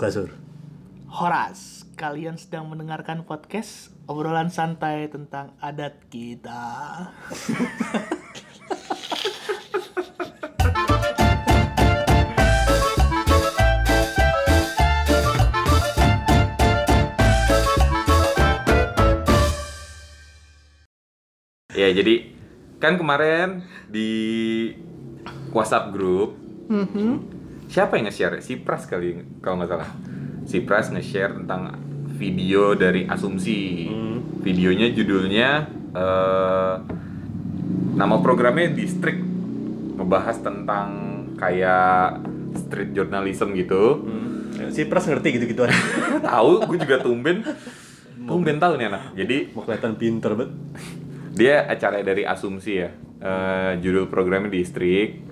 buka sur. Horas, kalian sedang mendengarkan podcast obrolan santai tentang adat kita. Ya jadi kan kemarin di WhatsApp grup siapa yang nge-share? Si Pras kali kalau nggak salah. Si Pras nge-share tentang video dari Asumsi. Videonya judulnya eh, nama programnya Distrik ngebahas tentang kayak street journalism gitu. Si Pras ngerti gitu-gituan. tahu, gue juga tumben. Tumben tahu nih anak. Jadi Mau kelihatan pinter banget. dia acara dari Asumsi ya. Eh, judul programnya Distrik.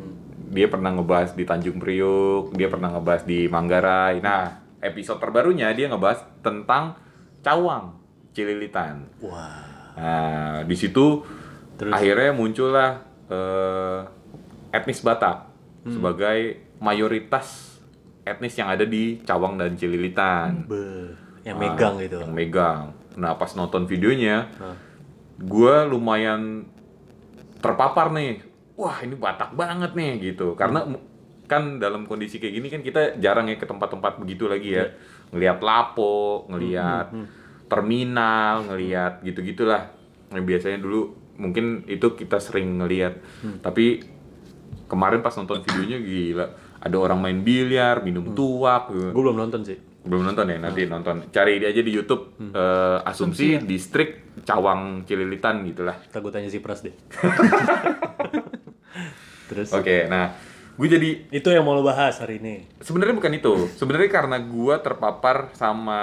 Dia pernah ngebahas di Tanjung Priuk, dia pernah ngebahas di Manggarai. Nah, episode terbarunya dia ngebahas tentang Cawang, Cililitan. Wah. Nah, di situ Terus? akhirnya muncullah eh, etnis Batak sebagai mayoritas etnis yang ada di Cawang dan Cililitan. Be, yang Ah, megang gitu. Yang megang. Nah, pas nonton videonya, Hah. gue lumayan terpapar nih. Wah, ini Batak banget nih gitu. Karena mu- kan dalam kondisi kayak gini kan kita jarang ya ke tempat-tempat begitu lagi ya. Ngelihat lapo, ngelihat terminal, ngelihat gitu-gitulah. Yang biasanya dulu mungkin itu kita sering ngelihat. Tapi kemarin pas nonton videonya gila. Ada orang main biliar, minum tuak. gitu Gue belum nonton sih. belum nonton ya nanti nonton cari aja di YouTube eh, asumsi distrik Cawang Cililitan gitulah gue tanya si Pras deh. Terus? oke nah gue jadi Itu yang mau lo bahas hari ini. sebenarnya bukan itu sebenarnya karena gue terpapar sama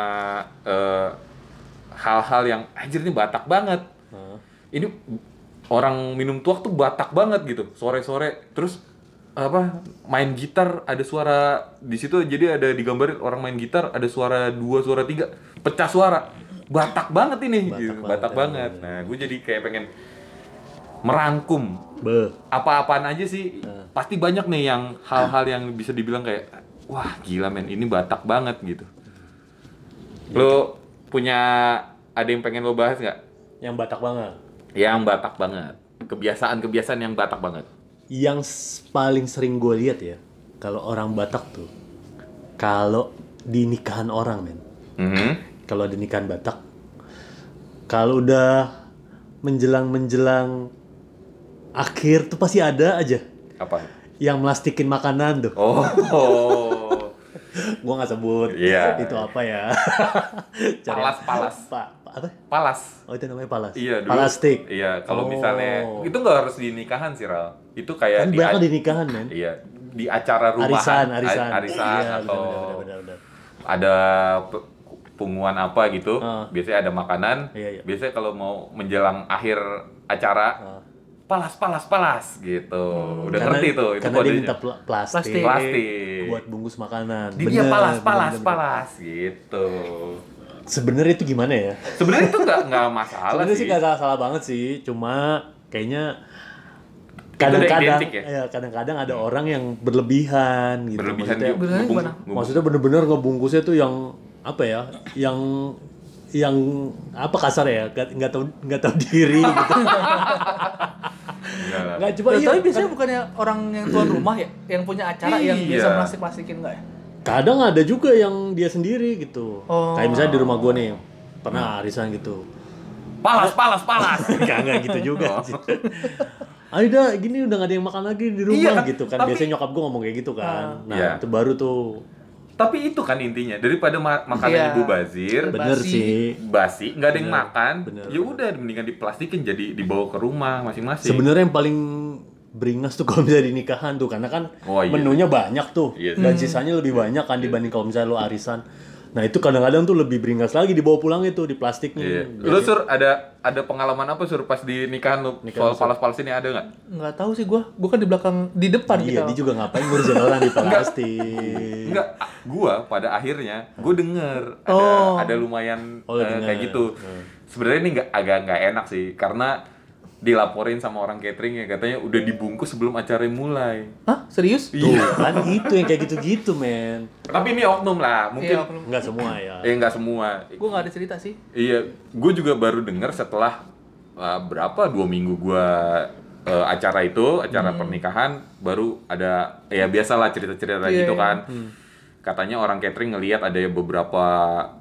eh, hal-hal yang anjir ini Batak banget Hah? ini orang minum tuak tuh Batak banget gitu sore-sore terus apa main gitar ada suara di situ jadi ada digambarin orang main gitar ada suara dua suara tiga pecah suara Batak banget ini Batak gitu. banget, Batak ya, banget nah gue jadi kayak pengen merangkum. Be. apa-apaan aja sih. Pasti banyak nih yang hal-hal yang bisa dibilang kayak wah gila men ini Batak banget gitu. Lo punya ada yang pengen lo bahas nggak? Yang Batak banget. yang Batak banget. Kebiasaan-kebiasaan yang Batak banget. Yang paling sering gue lihat ya, kalau orang Batak tuh, kalau di nikahan orang men, Mhm. kalau di nikahan Batak, kalau udah menjelang menjelang akhir tuh pasti ada aja apa yang melastikin makanan tuh. oh, oh. Gua nggak sebut Iya. itu apa ya. Cari- Palas, palas. Pa- pa- apa? palas Oh itu namanya palas. iya dulu Palastik. iya kalau Oh. misalnya itu nggak harus di nikahan sih Ral itu kayak Kan di, banyak di nikahan men. iya di acara rumahan Arisan, arisan. arisan Iya, atau benar, benar, benar, benar. ada punguan apa gitu Ah. biasanya ada makanan Iya, iya. biasanya kalau mau menjelang akhir acara Ah. Palas palas palas gitu udah Karena- ngerti tuh itu Karena dia kodenya minta pla- plastik, Plastik. plastik buat bungkus makanan. Di dia Bener, palas bener, palas bener, bener. palas gitu Sebenarnya itu gimana ya? sebenarnya itu nggak nggak masalah Sebenarnya sih sih nggak salah-salah banget sih, cuma kayaknya kadang-kadang ya? ya kadang-kadang ada orang yang berlebihan gitu. berlebihan maksudnya, maksudnya bener-bener ngebungkusnya tuh yang apa ya? Yang yang apa kasar ya? Nggak nggak tahu nggak tahu diri gitu. Nggak coba Loh, iya. tapi biasanya bukannya orang yang tuan rumah ya, yang punya acara yang Iya. biasa plastik-plastikin enggak ya? Kadang ada juga yang dia sendiri gitu. Oh. Kayak misalnya di rumah gue nih pernah arisan gitu. palas palas palas Enggak, enggak gitu juga. sih. Ayo dah, gini udah gak ada yang makan lagi di rumah Iya kan, gitu kan. tapi- Biasanya nyokap gue ngomong kayak gitu kan. Nah, Iya. itu baru tuh tapi itu kan intinya daripada ma- makanan ibu bazir bener Basi. sih. basi nggak ada yang Bener, makan bener, ya udah mendingan diplastikin jadi dibawa ke rumah masing-masing Sebenarnya yang paling beringas tuh kalau misalnya di nikahan tuh karena kan Oh, iya. menunya banyak tuh Iya dan sisanya lebih banyak kan dibanding kalau misalnya lo arisan. Nah itu kadang-kadang tuh lebih beringas lagi dibawa pulang itu di plastiknya. Iya. Lu sur ada ada pengalaman apa sur pas di nikahan lu soal palas-palas ini ada nggak? Enggak tahu sih gua. Gua kan di belakang di depan Iya, kita. dia juga ngapain ngurusin orang di plastik. Enggak, gua pada akhirnya gua denger ada Oh. ada lumayan Oh, denger. kayak gitu. Hmm. Sebenarnya ini nggak agak nggak enak sih karena dilaporin sama orang catering ya katanya udah dibungkus sebelum acara mulai. Hah? Serius? Tuh kan itu yang kayak gitu-gitu men. Tapi ini oknum lah, mungkin Iya. Nggak semua ya. eh nggak semua. Gue gak ada cerita sih. Iya, gue juga baru dengar setelah uh, berapa dua minggu gue uh, acara itu, acara Hmm. pernikahan, baru ada ya biasalah cerita-cerita Iya, gitu iya. kan. Katanya orang catering ngelihat ada beberapa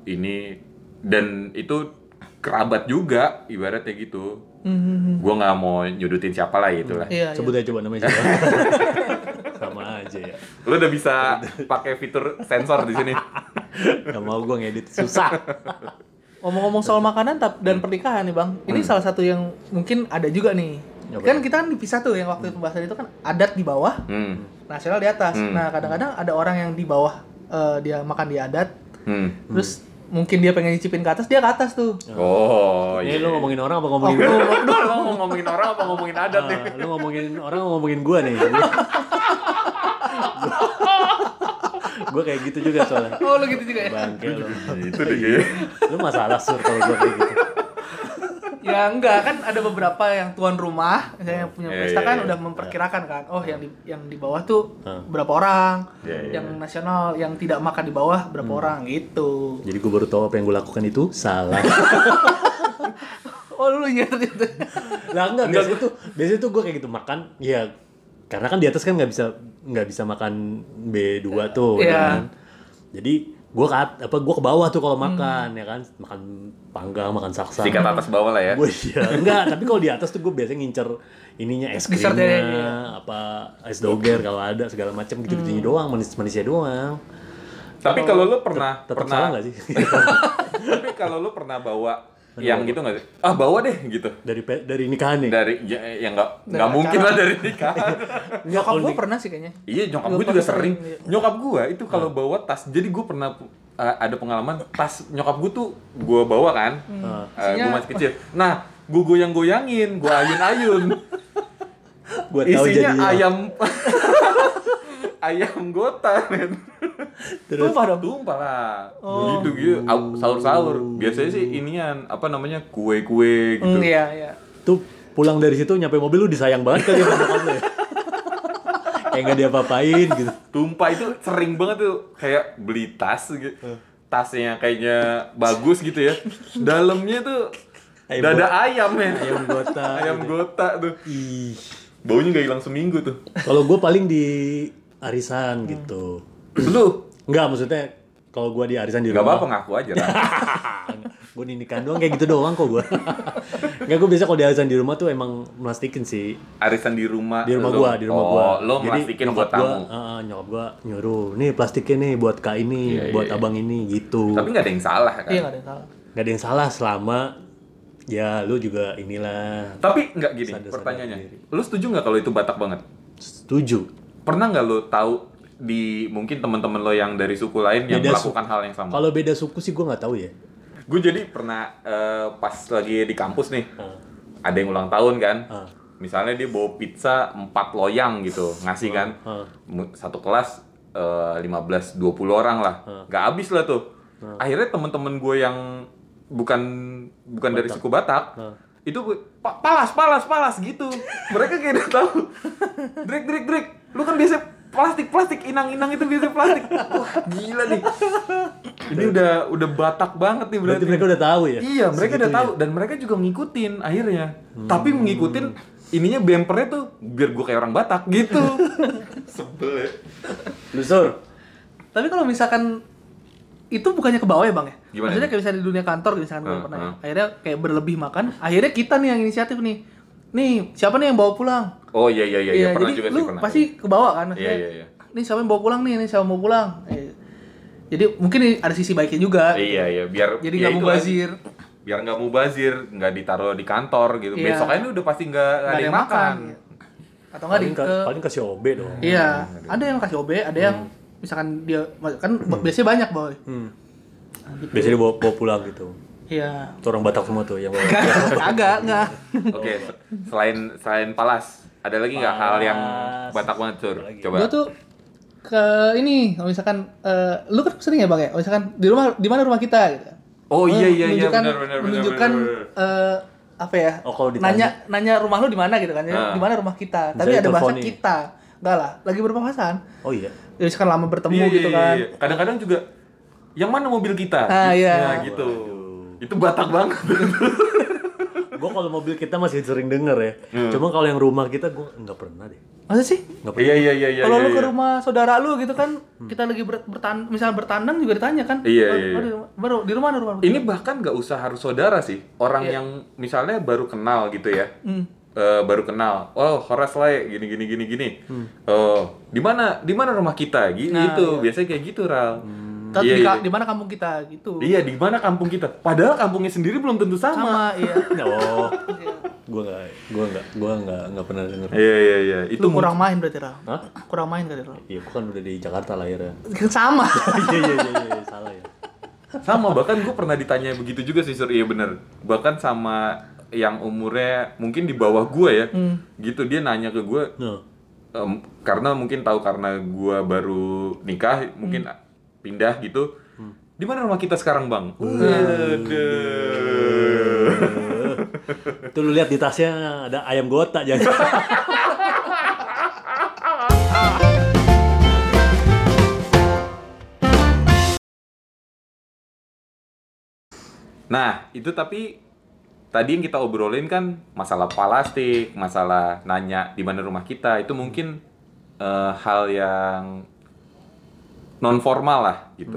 ini dan itu kerabat juga ibaratnya gitu. Hmm. Gue nggak mau nyudutin siapa lah gitu lah. Iya, Sebut aja coba namanya siapa. Sama aja ya. Lu udah bisa pakai fitur sensor di sini. Gak mau gue ngedit susah. Ngomong-ngomong soal makanan tap- dan pernikahan nih bang, ini salah satu yang mungkin ada juga nih. Apa Kan kita kan dipisah tuh yang waktu pembahasan itu kan adat di bawah, Hmm. nasional di atas. Hmm. Nah kadang-kadang ada orang yang di bawah eh, dia makan di adat, Hmm. terus mungkin dia pengen nyicipin ke atas, dia ke atas tuh. Oh, Ini iya. lu ngomongin orang apa ngomongin lu, gue? lu, ngomongin orang apa ngomongin adat nih? lu ngomongin orang apa ngomongin gue nih. gue kayak gitu juga soalnya. oh lu gitu juga ya? Bangke lu. Itu deh kayaknya. Lu masalah sur kalau gue kayak gitu. Ya enggak. Kan ada beberapa yang tuan rumah misalnya yang punya Iya, pesta iya, kan iya. udah memperkirakan kan oh yang di yang di bawah tuh Hmm. berapa orang? Yang nasional yang tidak makan di bawah berapa orang? Gitu. Jadi gue baru tahu apa yang gue lakukan itu salah. oh lu nyet gitu lah enggak biasanya tuh biasanya tuh gue kayak gitu makan ya karena kan di atas kan nggak bisa nggak bisa makan B2 tuh ya Iya. kan. Jadi gue ke at- apa gue ke bawah tuh kalau makan ya kan? Makan panggang makan saksa. Sikat atas bawah lah ya. gue iya. Enggak tapi kalau di atas tuh gue biasanya ngincer ininya es Dessert krimnya ya, iya. apa es doger kalau ada segala macam gitu gitunya doang manis manisnya doang. Tapi kalau lu pernah tetap pernah salah nggak sih? Tapi kalau lu pernah bawa yang gitu nggak sih? Ah bawa deh gitu. dari pe- dari nikahan nih Dari ya, yang nggak Dari nggak mungkin lah dari nikahan. nyokap gue pernah sih kayaknya iya nyokap Gua gue juga sering. sering, iya. Nyokap gue itu kalau bawa tas. Jadi gue pernah uh, ada pengalaman tas nyokap gue tuh gue bawa kan. Ah. Uh, gue Isinya- masih kecil. Nah gue goyang-goyangin, gue ayun-ayun. gue tahu Isinya jadinya ayam ayam gota men. Terus? tumpah dong. Tumpah lah. Oh. gitu gitu Au- sahur-sahur. Biasanya sih inian apa namanya kue-kue gitu. Hmm, iya iya. Tuh pulang dari situ nyampe mobil lu disayang banget kali ya lu ya. Kayak nggak diapa-apain gitu. Tumpah itu sering banget tuh. Kayak beli tas gitu. Tasnya kayaknya bagus gitu ya. Dalamnya tuh Ayam dada ayam ya ayam gota ayam gota tuh. Ih. Baunya nggak hilang seminggu tuh. Kalau gue paling di arisan gitu. Lu? Enggak maksudnya kalau gue di arisan di nggak rumah apa-apa ngaku aja lah. Gue ninikan doang kayak gitu doang kok gue Enggak gue biasa kalau di arisan di rumah tuh emang plastikin sih. Arisan di rumah di rumah gua di rumah oh, gua lo melastikin buat nyokap gua, tamu? ah, nyokap gua nyuruh nih plastiknya nih buat kak ini Iya, iya, buat iya. abang ini gitu. Tapi nggak ada yang salah kan? Iya nggak ada yang salah. Nggak ada yang salah selama ya lu juga inilah tapi nggak gini Sadar-sadar pertanyaannya. diri. lu setuju nggak kalau itu batak banget? Setuju pernah nggak lo tahu di mungkin teman-teman lo yang dari suku lain yang Beda melakukan hal yang sama? kalau beda suku sih gua nggak tahu ya Gue jadi pernah eh, pas lagi di kampus nih, Ah, ada yang ulang tahun kan. ah, Misalnya dia bawa pizza 4 loyang gitu, ngasih kan. Mu- Satu kelas eh, 15 20 orang lah. Ah. Gak habis lah tuh. Akhirnya teman-teman gue yang bukan bukan dari suku Batak, Ah. itu gue, "Pa- palas palas palas gitu. Mereka kayak udah tahu. Drek drek drek. Lu kan biasa plastik plastik inang inang itu biasa plastik. Wah gila nih. Ini udah udah Batak banget nih berarti berarti. mereka udah tahu ya Iya, mereka udah tahu dan mereka juga ngikutin akhirnya. Tapi mengikutin ininya bempernya tuh biar gue kayak orang Batak gitu. Sebel ya. lu sur Tapi kalau misalkan itu bukannya ke bawah ya bang ya? Gimana Maksudnya kayak misalnya di dunia kantor misalkan gue Ah, pernah ya. ah. Akhirnya kayak berlebih makan. Akhirnya kita nih yang inisiatif nih. Nih siapa nih yang bawa pulang? Oh iya iya iya, iya. pernah jadi juga lu sih pernah. pasti ke bawah kan? Iya iya iya. Nih siapa yang bawa pulang nih? Nih siapa yang mau pulang? Eh, jadi mungkin ada sisi baiknya juga. Iya iya, biar Jadi ya nggak itu mubazir. Biar nggak mubazir, nggak ditaruh di kantor gitu. Iya. Besoknya ini udah pasti nggak nggak ada yang makan. gitu. Atau enggak di paling, ka- ke paling kasih OB dong Iya, ada yang kasih OB, ada yang misalkan dia kan biasanya banyak boy. hmm. biasanya dibawa bawa pulang gitu Iya. itu orang Batak semua tuh yang bawa Kagak, enggak. Oke, se- selain selain palas, ada lagi nggak hal yang. Batak banget Sur? Lagi. Coba. Gua tuh ke ini kalau misalkan eh, lu kan sering ya bang ya, kalau misalkan di rumah di mana rumah kita gitu. Oh iya iya iya Menunjukkan- benar benar benar. menunjukkan eh, apa ya? Oh, kalau ditanya. nanya nanya rumah lu di mana gitu kan? ya? Nah. Di mana rumah kita? Tapi Misalnya ada bahasa kita. Enggak lah, lagi berpapasan. Oh iya. Jadi misalkan lama bertemu Iya, gitu iya, kan. iya. Kadang-kadang juga yang mana mobil kita? Ah, iya. Nah, gitu. Itu Batak banget. Gue kalau mobil kita masih sering denger ya. Hmm. Cuma kalau yang rumah kita gue nggak pernah deh. Masa sih? Nggak pernah. Iya iya iya iya. Kalau iya, lu ke iya. rumah saudara lu gitu kan, kita lagi ber, bertan misal bertandang juga ditanya kan? Iya, iya, oh, iya. di rumah- baru di rumah ada rumah. Ini bahkan nggak usah harus saudara sih. Orang Iya. yang misalnya baru kenal gitu ya. Hmm. Eh, baru kenal. Oh, Horas Lai gini gini gini gini. Oh, di mana di mana rumah kita? Gitu. Nah, iya. Biasanya kayak gitu, Ral. Tapi Iya, di, iya. di mana kampung kita gitu. Iya, di mana kampung kita? Padahal kampungnya sendiri belum tentu Sama, sama. iya. Oh, gue nggak, gue nggak, gue nggak, nggak pernah denger. Iya iya iya. Itu Itu kurang main berarti, Ral. Hah? Kurang main kali, Ral. Iya, gue kan udah di Jakarta lahirnya. Kan sama. Iya iya iya iya, salah ya. sama bahkan gue pernah ditanya begitu juga sih sur iya bener bahkan sama yang umurnya mungkin di bawah gue ya Hmm. gitu dia nanya ke gue Nah, em, karena mungkin tahu karena gue baru nikah mungkin pindah gitu. Di mana rumah kita sekarang bang? Waduh. itu lu lihat di tasnya ada ayam gota jangan. nah itu tapi tadi yang kita obrolin kan masalah plastik masalah nanya di mana rumah kita. Itu mungkin eh, hal yang non formal lah gitu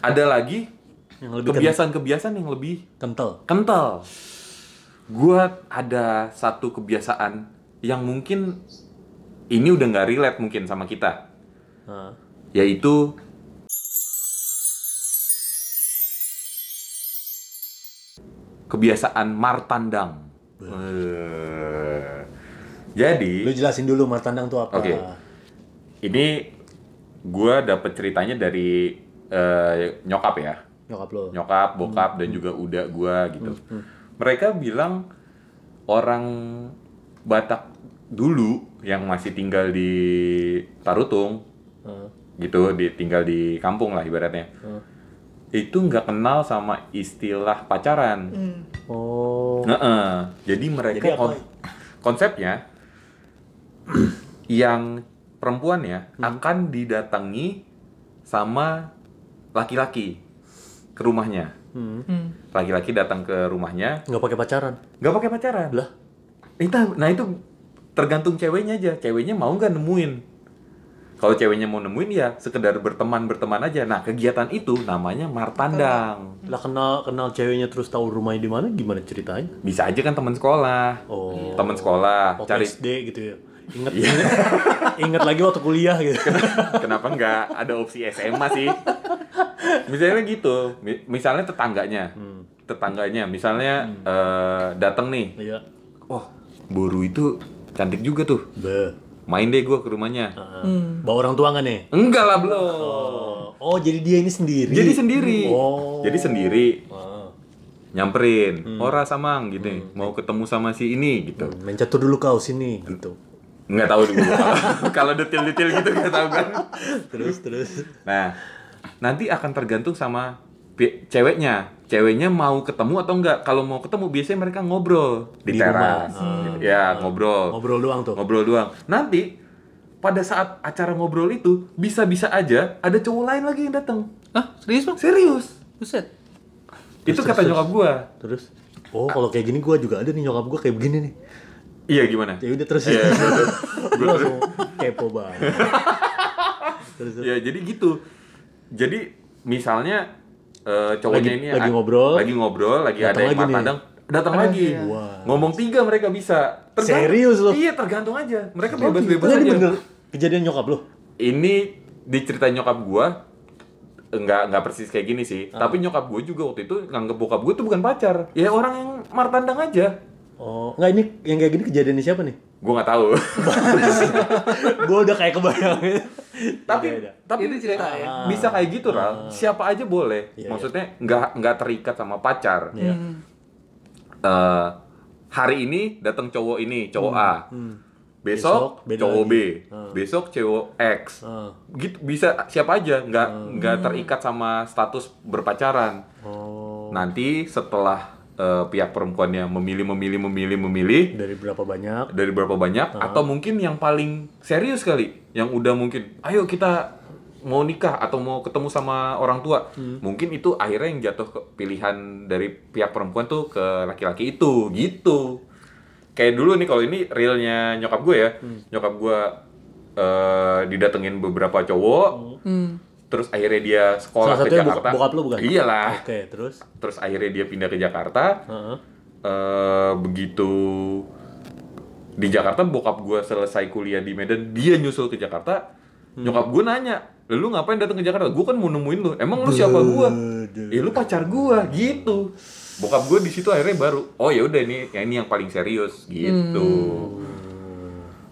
ada lagi kebiasaan-kebiasaan yang lebih kental. kental. Gua ada satu kebiasaan yang mungkin ini udah nggak relate mungkin sama kita, Nah, yaitu kebiasaan martandang. Eh, Jadi lu jelasin dulu martandang tuh apa? Oke. ini gua dapet ceritanya dari eh, nyokap ya. Nyokap lo. nyokap, bokap dan juga uda gua gitu. Mereka bilang orang Batak dulu yang masih tinggal di Tarutung Nah, gitu, di tinggal di kampung lah ibaratnya. nah. Itu nggak kenal sama istilah pacaran. Hmm. Oh. Nge-eh. Jadi mereka Jadi apa? kon- konsepnya yang perempuan ya akan didatangi sama laki-laki ke rumahnya. Hmm. Hmm. Laki-laki datang ke rumahnya Nggak pakai pacaran. nggak pakai pacaran Lah. itu nah itu tergantung ceweknya aja ceweknya mau nggak nemuin kalau ceweknya mau nemuin ya sekedar berteman berteman aja nah kegiatan itu namanya martandang Lah kenal kenal ceweknya terus tahu rumahnya di mana gimana ceritanya? bisa aja kan teman sekolah Oh. teman sekolah Waktu cari SD gitu ya. Ingat ingat, ingat lagi waktu kuliah gitu. kenapa nggak ada opsi SMA sih misalnya gitu Mi- misalnya tetangganya Hmm. tetangganya misalnya eh, datang nih Iya. oh boru itu cantik juga tuh Be. main deh gua ke rumahnya Ah. Hmm. Bawa orang tua nggak nih? enggak lah belum Oh. oh, jadi dia ini sendiri. Jadi sendiri. Oh. Jadi sendiri Ah. nyamperin. Ora samang gitu. Mau ketemu sama si ini gitu. Hmm, Main catur dulu kau sini gitu. Nggak tahu dulu. Kalau- detail-detail gitu nggak tahu kan. Terus terus. Nah, nanti akan tergantung sama ceweknya. Ceweknya mau ketemu atau enggak? Kalau mau ketemu biasanya mereka ngobrol di, Di teras. rumah. Ya, ngobrol. Ngobrol doang tuh. Ngobrol doang. Nanti pada saat acara ngobrol itu bisa-bisa aja ada cowok lain lagi yang datang. Hah? Serius, Bang? Serius. Buset. Itu kata nyokap gua. Terus. Oh, kalau kayak gini gua juga ada nih nyokap gua kayak begini nih. Iya gimana? Ya udah terus. Iya. Gua langsung kepo banget. terus, terus. Ya jadi gitu. Jadi misalnya eh, cowoknya Lagi- ini lagi ngobrol. lagi ngobrol, lagi ada yang matandang, datang lagi. iya. Ngomong tiga mereka bisa. Serius loh? Iya tergantung aja. Mereka bebas-bebas aja. Ini bener kejadian nyokap lo. Ini diceritain nyokap gua enggak enggak persis kayak gini sih. Ah. Tapi nyokap gue juga waktu itu nganggep bokap gue tuh bukan pacar. Ya orang yang martandang aja. Oh, enggak ini yang kayak gini kejadiannya siapa nih? Gue nggak tahu. gua udah kayak kebayang. tapi Beda-beda. tapi Ini cerita ya? bisa kayak gitu Ral. Siapa aja boleh. Iya, Maksudnya nggak nggak terikat sama pacar. Iya. Hmm. eh hari ini datang cowok ini, cowok A. Hmm. Besok, Besok cowok lagi. B. Hmm. Besok cowok X. Ah. Gitu bisa siapa aja, nggak nggak terikat sama status berpacaran. Oh. Nanti setelah eh, pihak perempuannya memilih memilih memilih memilih. Dari berapa banyak? dari berapa banyak? Atau mungkin yang paling serius kali? Yang udah mungkin ayo kita mau nikah atau mau ketemu sama orang tua. Mungkin itu akhirnya yang jatuh ke pilihan dari pihak perempuan tuh ke laki-laki itu gitu. Kayak dulu nih kalau ini realnya nyokap gue ya. Nyokap gue eh, didatengin beberapa cowok. Hmm. Terus akhirnya dia sekolah Salah ke Jakarta. bokap- lu bukan? iyalah. Oke, terus? terus akhirnya dia pindah ke Jakarta. Heeh. eh begitu di Jakarta bokap gue selesai kuliah di Medan dia nyusul ke Jakarta. Nyokap gue nanya lu ngapain datang ke Jakarta? Gue kan mau nemuin lu. Emang lu siapa gue ya lu pacar gue gitu. Bokap gue di situ akhirnya baru oh ya udah ini ya ini yang paling serius. Gitu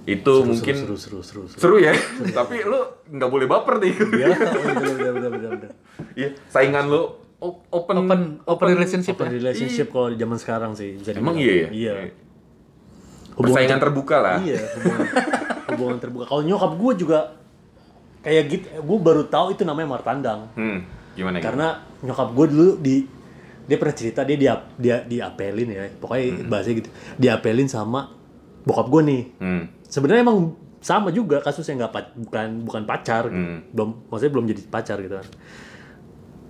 itu Seru, mungkin seru, seru, seru, seru. seru ya tapi lu nggak boleh baper nih Ya, bener, bener. Iya, saingan lu open Open open relationship Open ya. relationship kalau di zaman sekarang sih. bisa Emang iya ya? Iya. Persaingan terbuka lah. Iya, hubungan, hubungan terbuka. Kalau nyokap gue juga kayak gitu, gue baru tahu itu namanya martandang. Hmm, gimana ya? Karena nyokap gue dulu di dia pernah cerita dia dia dia diapelin ya, pokoknya bahasanya gitu. Diapelin sama bokap gue nih. Hmm. Sebenarnya emang sama juga kasusnya nggak bukan bukan pacar, gitu. Hmm. belum maksudnya belum jadi pacar gitu kan.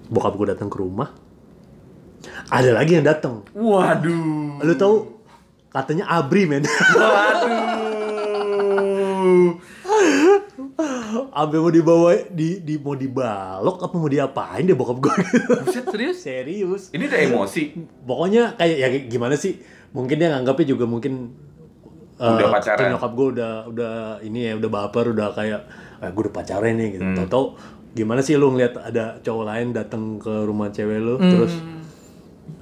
Bokap gue datang ke rumah, ada lagi yang datang. Waduh. Lu tahu katanya Abri men. Waduh. Sampai mau dibawa di, di mau dibalok apa mau diapain deh bokap gue gitu. Buset, serius? Serius. Ini udah emosi. Pokoknya kayak ya gimana sih? Mungkin dia nganggapnya juga mungkin Udah eh, pacaran. nyokap gue udah udah ini ya udah baper udah kayak eh, gue udah pacaran nih gitu. Hmm. Tahu-tahu gimana sih lu ngeliat ada cowok lain datang ke rumah cewek lu terus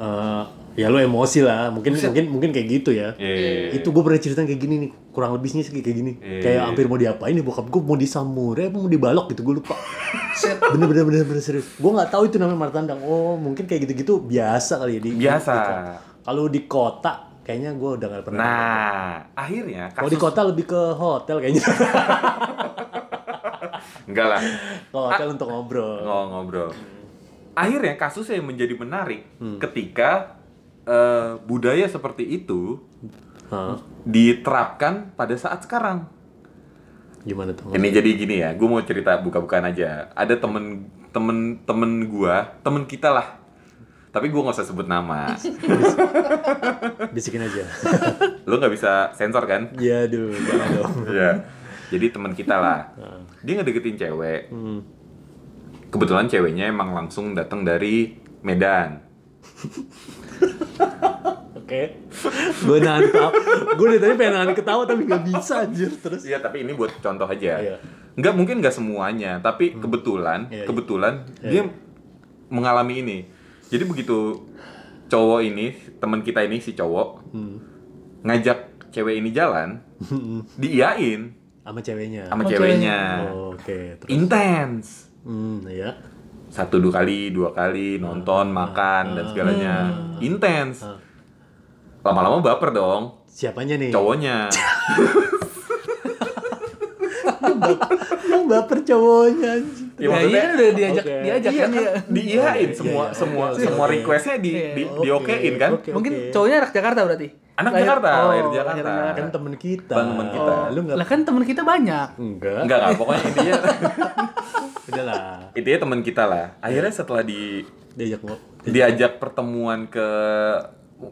eh, ya lu emosi lah. Mungkin mungkin mungkin kayak gitu ya. Iya, iya, iya. Itu gue pernah cerita kayak gini nih, kurang lebihnya sih kayak gini. Iya, kayak iya. hampir mau diapain nih bokap gue mau disamurai apa mau dibalok gitu gue lupa. bener bener bener bener serius. Gue nggak tahu itu namanya martandang. Oh mungkin kayak gitu-gitu biasa kali ya di. Biasa. kota. Kalau di kota kayaknya gue udah nggak pernah. Nah, akhirnya Kalau di kasus kota lebih ke hotel kayaknya. enggak lah. ke hotel untuk ngobrol. Ngo- ngobrol. Akhirnya kasusnya yang menjadi menarik Hmm. ketika eh, budaya seperti itu Hah? diterapkan pada saat sekarang. Gimana tuh? Ini jadi gini ya, gue mau cerita buka-bukaan aja. Ada temen temen temen gue, temen kita lah. Tapi gue nggak usah sebut nama. Bisikin aja. Lo nggak bisa sensor kan? ya aduh, jangan dong. Iya. Jadi teman kita lah. Dia ngedeketin cewek. Hmm. Kebetulan ceweknya emang langsung datang dari Medan. Oke. Gue nahan ketawa. Gue dari tadi pengen nahan ketawa tapi nggak bisa anjir terus. Iya, tapi ini buat contoh aja. Iya. Nggak mungkin nggak semuanya, tapi kebetulan, Iya, iya. kebetulan dia mengalami ini. Jadi begitu cowok ini, teman kita ini si cowok Hmm. ngajak cewek ini jalan, diiyain Sama ceweknya. sama ceweknya. Oh, Oke, terus. Intens. Hmm, ya. Satu dua kali, dua kali nonton, makan dan segalanya. Intens. Ah. Lama-lama baper dong Siapanya nih? cowoknya. Yang baper cowoknya anjing. Ya, Ya, maksudnya- iya kan udah diajak Oke. diajak Iya kan kan, ya. diiyain Iya, semua iya, semua oke, semua requestnya di, Iya. di Oke, diokein kan. oke, Mungkin oke. cowoknya anak Jakarta berarti. Anak Lahir- Jakarta, oh, lahir Jakarta. lahir Kan temen kita. Bang, temen kita. Oh, Lu nggak Lah kan teman kita banyak. enggak. Enggak enggak, pokoknya intinya Udah lah. intinya teman kita lah. Akhirnya setelah di Diajak diajak pertemuan ke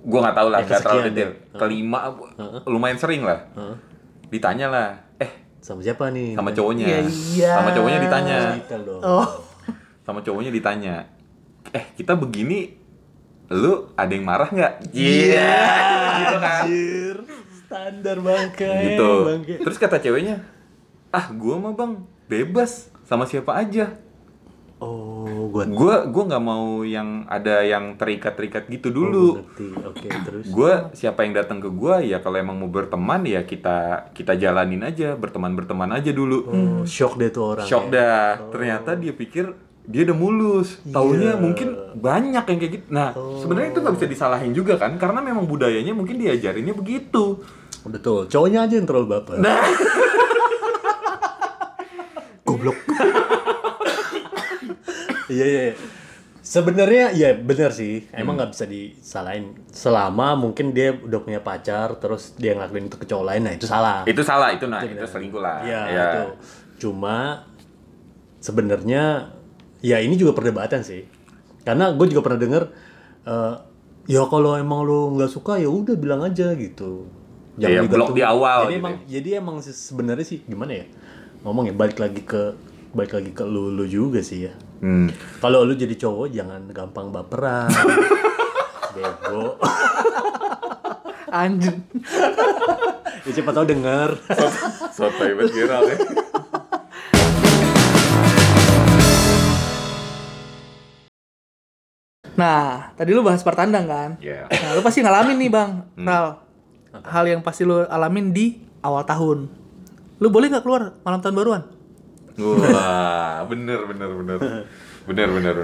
gua nggak tahu lah, Ya, nggak terlalu detail. deh. Kelima lumayan sering lah. Hah? Ditanya lah, Sama siapa nih? sama cowoknya. Iya, iya. Sama cowoknya ditanya. Oh. Sama cowoknya ditanya. Eh, kita begini lu ada yang marah nggak? Iya. gitu kan. Anjir. Standar bangke. gitu. Bangke. Terus kata ceweknya, ah gua mah bang bebas sama siapa aja. Oh, gua Gua gua nggak mau yang ada yang terikat-terikat gitu Oh, dulu. ngerti. Oke, terus. Gua siapa yang datang ke gua ya kalau emang mau berteman ya kita kita jalanin aja berteman berteman aja dulu. Oh, shock deh tuh orang. Shock ya. dah. Ternyata dia pikir dia udah mulus. Taunya Iya. mungkin banyak yang kayak gitu. Nah, sebenarnya itu nggak bisa disalahin juga kan karena memang budayanya mungkin diajarinnya begitu. Betul. Cowoknya aja yang terlalu baper. Nah, Goblok. Iya, iya. iya. Sebenarnya ya bener sih, emang nggak bisa disalahin. Selama mungkin dia udah punya pacar, terus dia ngelakuin itu ke cowok lain, nah itu salah. Itu salah, itu nah, itu selingkuh lah. Iya Ya. itu. Cuma sebenarnya ya ini juga perdebatan sih. Karena gue juga pernah denger eh, ya kalau emang lo nggak suka ya udah bilang aja gitu. Iya, blok di awal Jadi gitu emang jadi emang se- sebenarnya sih gimana ya? Ngomong ya balik lagi ke balik lagi ke lu lu juga sih ya. Hmm. Kalau lu jadi cowok jangan gampang baperan. Bego. Anjir. ya siapa tahu denger. Sotoy banget viral ya. Nah, tadi lu bahas pertandang kan? Iya. Nah, lu pasti ngalamin nih, Bang. Ral. Hal yang pasti lu alamin di awal tahun. Lu boleh nggak keluar malam tahun baruan? Wah, bener bener bener. Bener bener.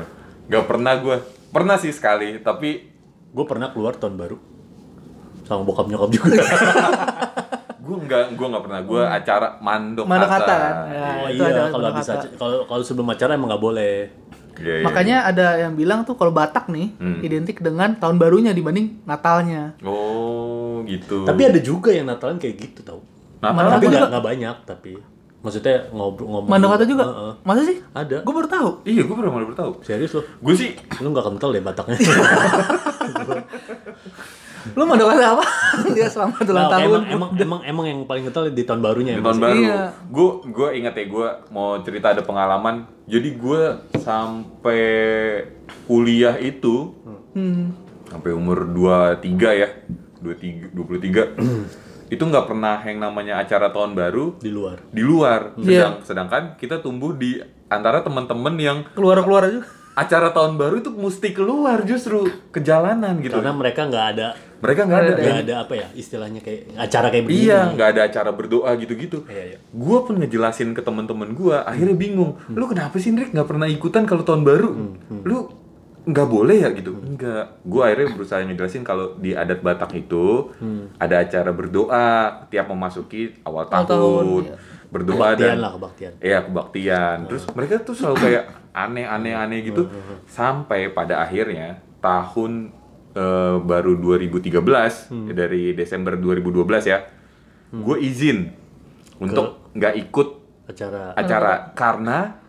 Gak pernah gue. Pernah sih sekali, tapi Gue pernah keluar tahun baru sama bokap nyokap juga. gue nggak gue nggak pernah gue acara mandok Mandok kata. kata kan? Ya. oh itu iya, ada kalau bisa kalau kalau sebelum acara emang nggak boleh. Iya, iya. Makanya ada yang bilang tuh kalau Batak nih Hmm. identik dengan tahun barunya dibanding Natalnya. Oh gitu. Tapi ada juga yang Natalan kayak gitu tau. Natal tapi nggak banyak tapi maksudnya ngobrol ngomong. Mandok kata juga? Heeh. Masa sih? Ada. Gue baru tahu. Iya, gue pernah malah bertahu. Serius lo? Gue sih Lu nggak kental deh Bataknya. Lu mandok kata apa? Dia selamat ulang Nah, tahun. emang, emang emang emang yang paling kental di tahun barunya di tahun baru. Iya. Gue gue ingat ya gue mau cerita ada pengalaman. Jadi gue sampai kuliah itu Hmm. sampai umur 23 ya. 23 23 itu nggak pernah yang namanya acara tahun baru di luar. di luar. Iya. Sedang, Sedangkan kita tumbuh di antara teman-teman yang Keluar-keluar aja. acara tahun baru itu mesti keluar justru ke jalanan gitu. Karena mereka nggak ada Mereka nggak ada. nggak ada apa ya istilahnya kayak acara kayak begini. Iya, nggak ada acara berdoa gitu-gitu. Iya, iya. Gue pun ngejelasin ke teman-teman gue, akhirnya bingung. Lu kenapa sih, Rick nggak pernah ikutan kalau tahun baru? Lu nggak boleh ya gitu? Enggak. Gue akhirnya berusaha ngejelasin kalau di adat Batak itu ada acara berdoa tiap memasuki awal tahun, tahun, iya. berdoa Kebaktian dan lah kebaktian. Iya kebaktian. Terus mereka tuh selalu kayak aneh-aneh-aneh gitu sampai pada akhirnya tahun eh, baru 2013 dari Desember 2012 ya, gue izin untuk nggak ikut Acara acara karena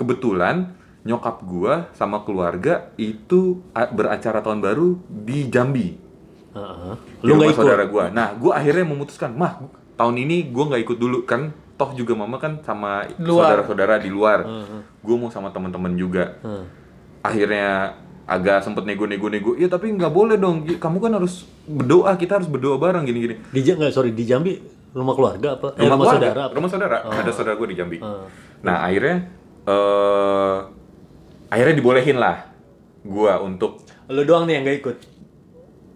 kebetulan nyokap gua sama keluarga itu beracara tahun baru di Jambi. Heeh. Di Lu rumah nggak ikut. saudara gua. Nah, gua akhirnya memutuskan, "Mah, tahun ini gua nggak ikut dulu kan toh juga mama kan sama saudara-saudara di luar. Heeh. Gua mau sama teman-teman juga." Heeh. Akhirnya agak sempet nego-nego-nego. "Ya, tapi nggak boleh dong. Kamu kan harus berdoa, kita harus berdoa bareng gini-gini." Di nggak sorry di Jambi rumah keluarga apa? Eh, Rumah, rumah keluarga, saudara apa? Rumah saudara. Ada saudara gua di Jambi. Heeh. Nah, akhirnya eh akhirnya dibolehin lah gua untuk Lu doang nih yang nggak ikut.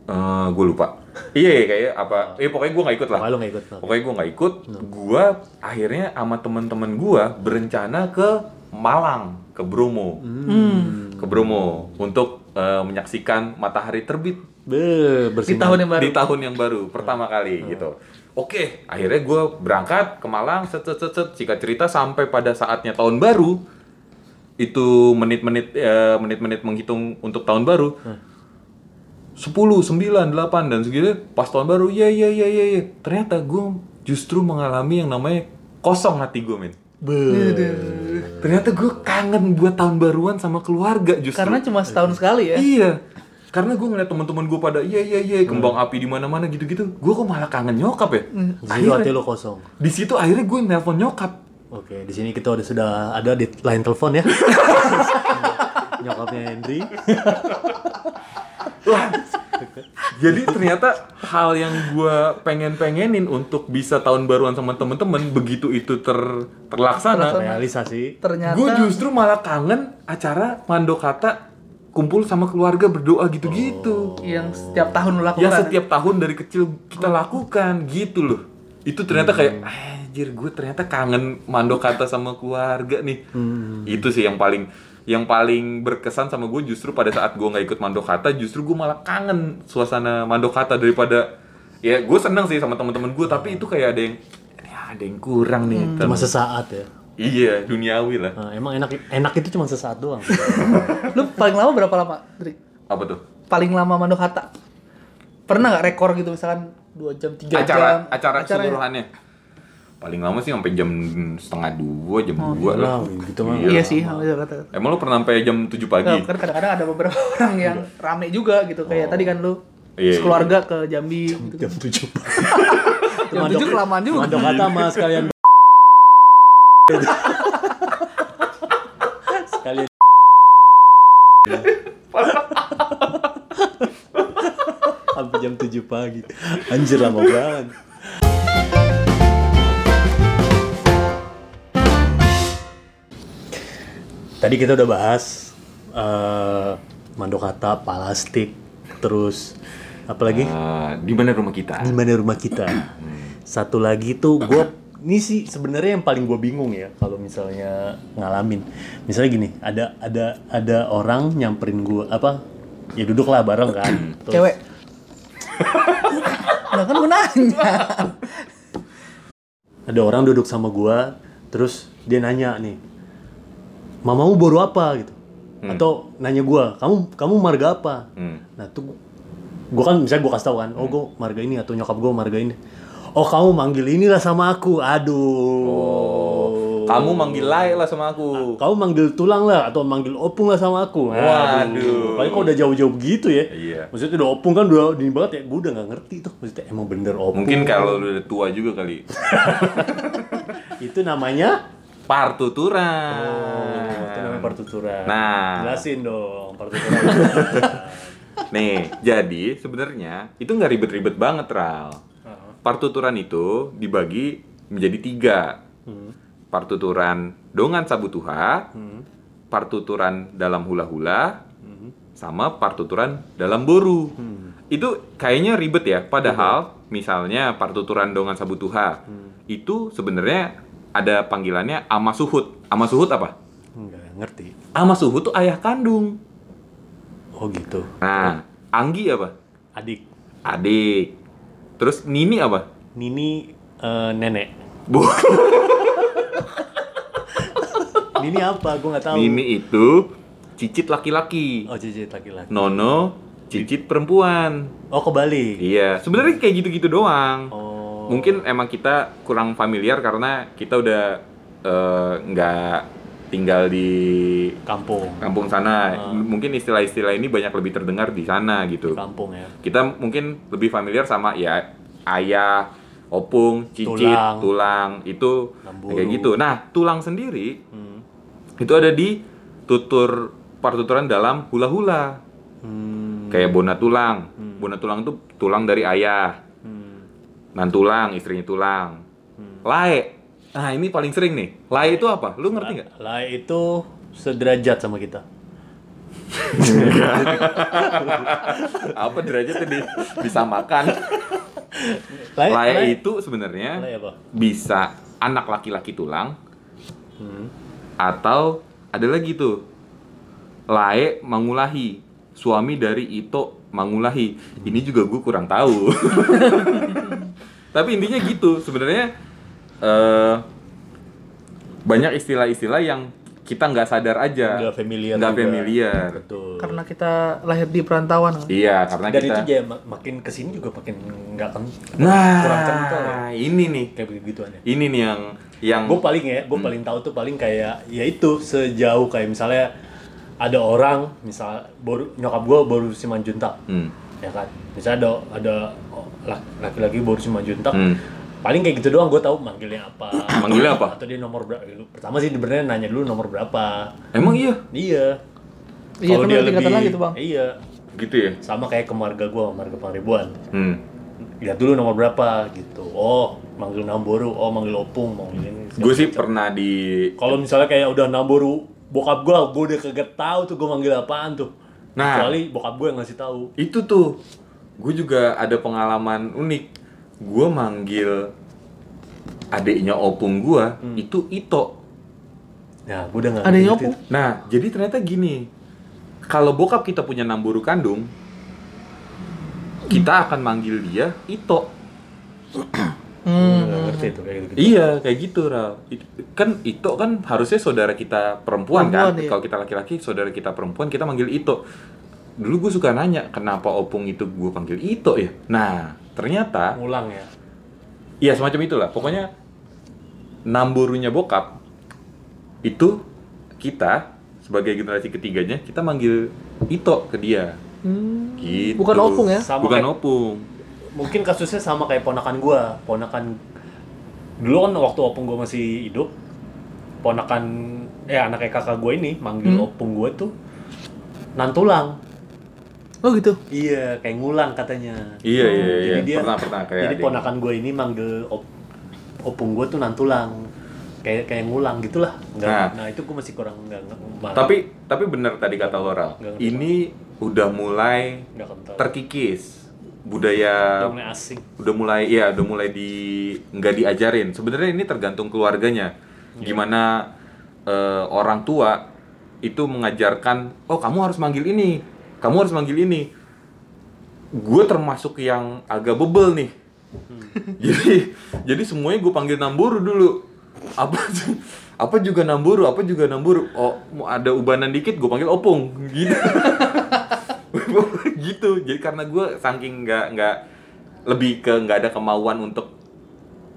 eh gue lupa. iya, iya, kayak apa? Eh pokoknya gua nggak ikut lah. Lu nggak ikut. Pokoknya gua nggak ikut. Gua akhirnya sama teman-teman gua berencana ke Malang, ke Bromo. Hmm. Ke Bromo untuk eh, menyaksikan matahari terbit Be, Di tahun yang baru. di tahun yang baru pertama kali gitu. Oke, akhirnya gue berangkat ke Malang, set set set set, singkat cerita sampai pada saatnya tahun baru itu menit-menit eh, menit-menit menghitung untuk tahun baru. 10, 9, 8 dan segitu pas tahun baru ya ya ya ya ya ternyata gue justru mengalami yang namanya kosong hati gue men Be. ternyata gue kangen buat tahun baruan sama keluarga justru Karena cuma setahun sekali ya. Iya. Karena gue ngeliat teman-teman gue pada iya iya iya kembang api di mana-mana gitu-gitu. Gue kok malah kangen nyokap ya. Di situ hati Akhirnya lu kosong. di situ akhirnya gue nelpon nyokap. Oke, di sini kita udah sudah ada di line telepon ya. Nyokapnya Henry. Wah. Jadi ternyata hal yang gue pengen-pengenin untuk bisa tahun baruan sama temen-temen begitu itu ter terlaksana, Realisasi. Ternyata gue justru malah kangen acara mandokata kumpul sama keluarga berdoa gitu-gitu. yang setiap tahun lakukan. Ya setiap tahun dari kecil kita lakukan gitu loh. Itu ternyata kayak anjir gue ternyata kangen mandokata sama keluarga nih. Itu sih yang paling yang paling berkesan sama gue justru pada saat gue nggak ikut mandokata justru gue malah kangen suasana mandokata daripada ya gue seneng sih sama teman-teman gue tapi itu kayak ada yang ya ada yang kurang nih Cuma sesaat ya. Iya, duniawi lah. Nah, emang enak enak itu cuma sesaat doang. Lu paling lama berapa lama, Dri? Apa tuh? Paling lama mandok hata? Pernah nggak rekor gitu misalkan 2 jam, 3 jam? acara acara keseluruhannya paling lama sih sampai jam setengah dua jam dua lah Lah, gitu mah. Iya sih, hampir rata. emang lu pernah sampai jam 7 pagi Nggak, kan kadang-kadang ada beberapa orang yang rame juga gitu. Kayak tadi kan lu Iya, sekeluarga ke Jambi gitu. Jam 7. Jam 7 kelamaan juga. Mandok kata mas sekalian. sekalian. Sampai jam 7 pagi. Anjir lama banget. Tadi kita udah bahas eh mandokata, palastik, terus apa lagi? Eh, di mana rumah kita di mana rumah kita. Satu lagi tuh gue ini sih sebenarnya yang paling gue bingung ya kalau misalnya ngalamin. Misalnya gini, ada ada ada orang nyamperin gue apa? Ya duduk lah bareng kan. Terus- Cewek. Nah kan gue nanya. Ada orang duduk sama gue, terus dia nanya nih, mamamu baru apa gitu? Atau nanya gue, kamu kamu marga apa? Hmm. Nah tuh gue kan misalnya gue kasih tau kan, oh gue marga ini atau nyokap gue marga ini. Oh kamu manggil inilah sama aku, aduh. Oh, kamu manggil Lai lah sama aku Kamu manggil tulang lah atau manggil opung lah sama aku. Waduh. Paling kok udah jauh-jauh begitu ya. Iya. Maksudnya udah opung kan udah dini banget ya. Gue udah gak ngerti tuh. Maksudnya emang bener opung. mungkin kalau udah tua juga kali itu namanya partuturan Oh, itu namanya partituran. Nah. jelasin dong partituran. nih jadi sebenarnya itu nggak ribet-ribet banget Ral partuturan itu dibagi menjadi tiga Hmm. Partuturan dongan sabu tuha Hmm. partuturan dalam hula-hula Hmm. sama partuturan dalam boru. Hmm. Itu kayaknya ribet ya, padahal misalnya partuturan dongan sabu tuha Hmm. itu sebenarnya ada panggilannya ama suhut. Ama suhut apa? Enggak ngerti. Ama suhut tuh ayah kandung. Oh gitu. Nah, Anggi apa? Adik. Adik. Terus Nini apa? Nini eh, nenek. Bu, Nini apa? Gue nggak tahu. Nini itu cicit laki-laki. Oh cicit laki-laki. Nono cicit perempuan. Oh kebalik. Iya, sebenarnya kayak gitu-gitu doang. Oh. Mungkin emang kita kurang familiar karena kita udah eh, nggak tinggal di kampung. kampung sana. M- Mungkin istilah-istilah ini banyak lebih terdengar di sana gitu. Kampung ya. Kita mungkin lebih familiar sama ya ayah, opung, cicit, Tulang. tulang, itu Lamburu. kayak gitu. Nah, tulang sendiri Hmm. Itu ada di tutur partuturan dalam hula-hula. Hmm. Kayak bona tulang. Bona tulang itu tulang dari ayah. Hmm. Nan tulang, istrinya tulang. Lae. Nah, ini paling sering nih. Lae itu apa? Lu ngerti nggak? Lah itu sederajat sama kita. apa derajatnya di, disamakan? Lae, Lae itu sebenarnya Lae bisa anak laki-laki tulang Hmm. Atau ada lagi tuh Lae Mangulahi, suami dari Ito Mangulahi. Ini juga gue kurang tahu. Tapi intinya gitu, sebenarnya eh, banyak istilah-istilah yang kita nggak sadar aja, Nggak familiar nggak familiar. Betul. Karena kita lahir di perantauan. kan? Iya, karena Dan kita. itu mak- makin ke sini juga makin nggak kan Nah, kurang kental ya. ini nih, kayak begituan ya. ini nih yang yang Gue paling ya, gue paling tahu tuh paling kayak ya itu sejauh kayak misalnya ada orang misal baru nyokap gue baru Simanjuntak. Hmm, ya kan? Misalnya ada ada lak- laki-laki baru Simanjuntak. Hmm. paling kayak gitu doang gue tahu manggilnya apa. Manggilnya apa? atau dia nomor berapa pertama sih sebenarnya nanya dulu nomor berapa. Emang iya, iya. Iya, Kalau kan dia lebih lagi tuh, Bang. iya. Gitu ya. sama kayak ke marga gue marga Pangribuan Hmm. Lihat dulu nomor berapa gitu. Oh manggil Namboru. Oh manggil Opung manggil ini Gue sih pernah di kalau misalnya kayak udah Namboru bokap gue gue udah kagak tahu tuh gue manggil apaan tuh. Nah. kecuali bokap gue yang ngasih tahu. Itu tuh gue juga ada pengalaman unik. Gue manggil adiknya opung gue itu Ito. Nah gue udah nggak Ada yang ngerti opung? nah jadi ternyata gini. Kalau bokap kita punya namburu kandung kita akan manggil dia Ito Hmm. Nggak ngerti tuh kayak gitu. Iya, kayak gitu, Ral. It- Kan Ito kan harusnya saudara kita perempuan, kan. Perempuan, iya. Kalau kita laki-laki, saudara kita perempuan, kita manggil Ito. Dulu gue suka nanya, kenapa opung itu gue panggil Ito ya? Nah, ternyata, Ngulang ya. ya semacam itulah. Pokoknya, namburunya bokap, itu kita, sebagai generasi ketiganya, kita manggil Ito ke dia. Hmm. Gitu. Bukan opung ya? Sama Bukan kayak- opung. Mungkin kasusnya sama kayak ponakan gua. Ponakan dulu kan waktu opung gua masih hidup, ponakan eh anaknya kakak gua ini manggil Hmm. opung gua tuh nantulang. Oh gitu. Iya, kayak ngulang katanya. Iya, iya, iya. Jadi dia Pernah, pernah. Kayak Jadi adik. ponakan gue ini manggil op, opung gue tuh nantulang. Kayak kayak ngulang gitulah. Nah. nah. itu gue masih kurang nggak nggak nggak- Tapi, tapi benar tadi kata ngerti. Ini udah mulai kental. terkikis. Budaya Udah mulai asing. udah mulai ya udah mulai di nggak diajarin. Sebenarnya ini tergantung keluarganya. Gimana eh, orang tua itu mengajarkan oh kamu harus manggil ini kamu harus manggil ini. Gue termasuk yang agak bebel nih. Jadi jadi semuanya gue panggil namburu dulu. Apa apa juga namburu apa juga namburu? Oh mau ada ubanan dikit gue panggil opung. Gitu gitu. Jadi karena gue saking nggak nggak lebih ke nggak ada kemauan untuk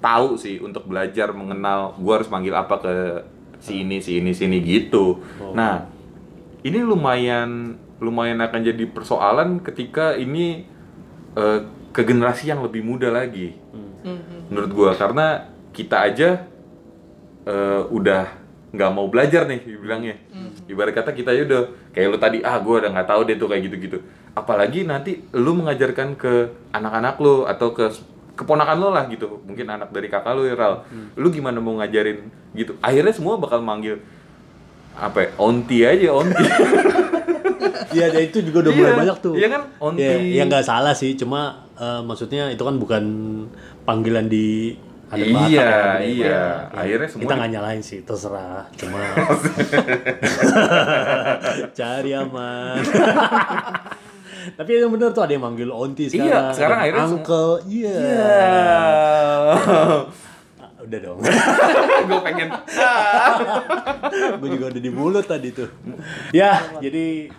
tahu sih untuk belajar mengenal gue harus manggil apa ke si ini si ini sini gitu. Oh. nah ini lumayan lumayan akan jadi persoalan ketika ini eh, ke generasi yang lebih muda lagi. Hmm. menurut gua. Karena kita aja eh, udah nggak mau belajar nih dibilangnya ibarat kata kita aja udah kayak lu tadi ah gua udah nggak tahu deh tuh kayak gitu-gitu. Apalagi nanti lu mengajarkan ke anak-anak lu atau ke keponakan lo lah gitu. Mungkin anak dari kakak lu ya Ral lu gimana mau ngajarin gitu. Akhirnya semua bakal manggil apa ya, onti aja onti. Iya, dan itu juga udah Iya, mulai banyak tuh. iya kan, onti. Ya, ya nggak salah sih, cuma eh, maksudnya itu kan bukan panggilan di adat Iya, Batak ya, iya. Batak. Akhirnya semua kita di- nggak nyalain sih, terserah. Cuma cari aman. Tapi yang bener tuh ada yang manggil onti sekarang. Iya, sekarang ada akhirnya uncle. Iya. Iya. Ah, Udah dong. gue pengen Gue juga udah di mulut tadi tuh. Ya, jadi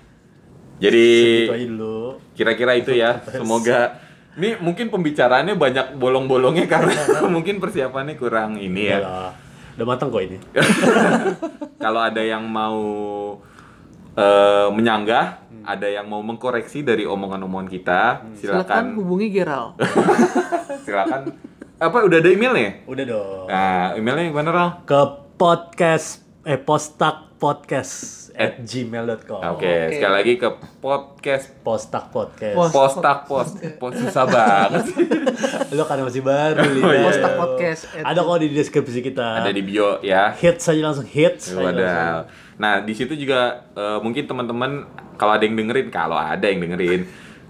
jadi segitu aja dulu. kira-kira itu ya semoga ini mungkin pembicaraannya banyak bolong-bolongnya karena mungkin persiapannya kurang ini Udah ya lah. Udah matang kok ini. kalau ada yang mau eh, menyanggah ada yang mau mengkoreksi dari omongan-omongan kita Silakan silakan hubungi Geral. silakan apa udah ada emailnya Udah dong. nah emailnya gimana Ral? ke podcast eh postak podcast at gmail.com Oke, sekali lagi ke podcast. Postak podcast. Pos- postak post post susah banget. Sih. lo karena masih baru Oh, Lidah. iya. Postak podcast at- ada kok di deskripsi kita. Ada di bio ya. Hits aja langsung hits. Wadaw. Nah, di situ juga eh, mungkin teman-teman kalau ada yang dengerin, kalau ada yang dengerin,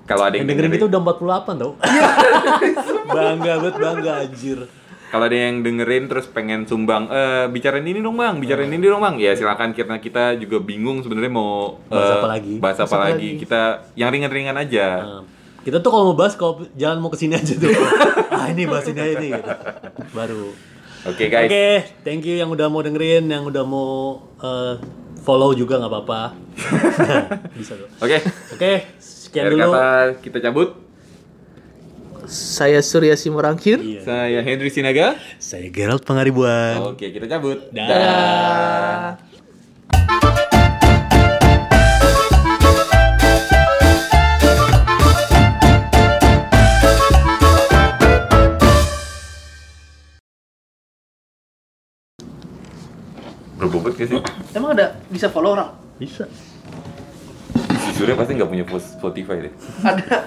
kalau ada yang yang, dengerin dengerin, kita udah 48 tau. Bangga banget bangga anjir kalau ada yang dengerin terus pengen sumbang, eh bicarain ini dong bang, bicarain ini dong bang, ya silakan karena kita juga bingung sebenarnya mau eh, Bahas apa lagi? bahas apa apa lagi. lagi? Kita yang ringan-ringan aja. Nah, kita tuh kalau mau bahas kalau jalan mau ke sini aja tuh ah ini bahas ini aja nih gitu. baru Oke guys. Oke, thank you yang udah mau dengerin, yang udah mau eh, follow juga nggak apa-apa. Bisa tuh. Oke. Oke, sekian Akhir dulu. kata kita cabut. Saya Surya Simorangkir. Iya. Saya Henry Sinaga. Saya Gerald Pangaribuan. Oke, kita cabut. Dah. Berbobot gak sih? Emang ada bisa follow orang? Bisa. Si Surya pasti nggak punya Spotify deh. Ada.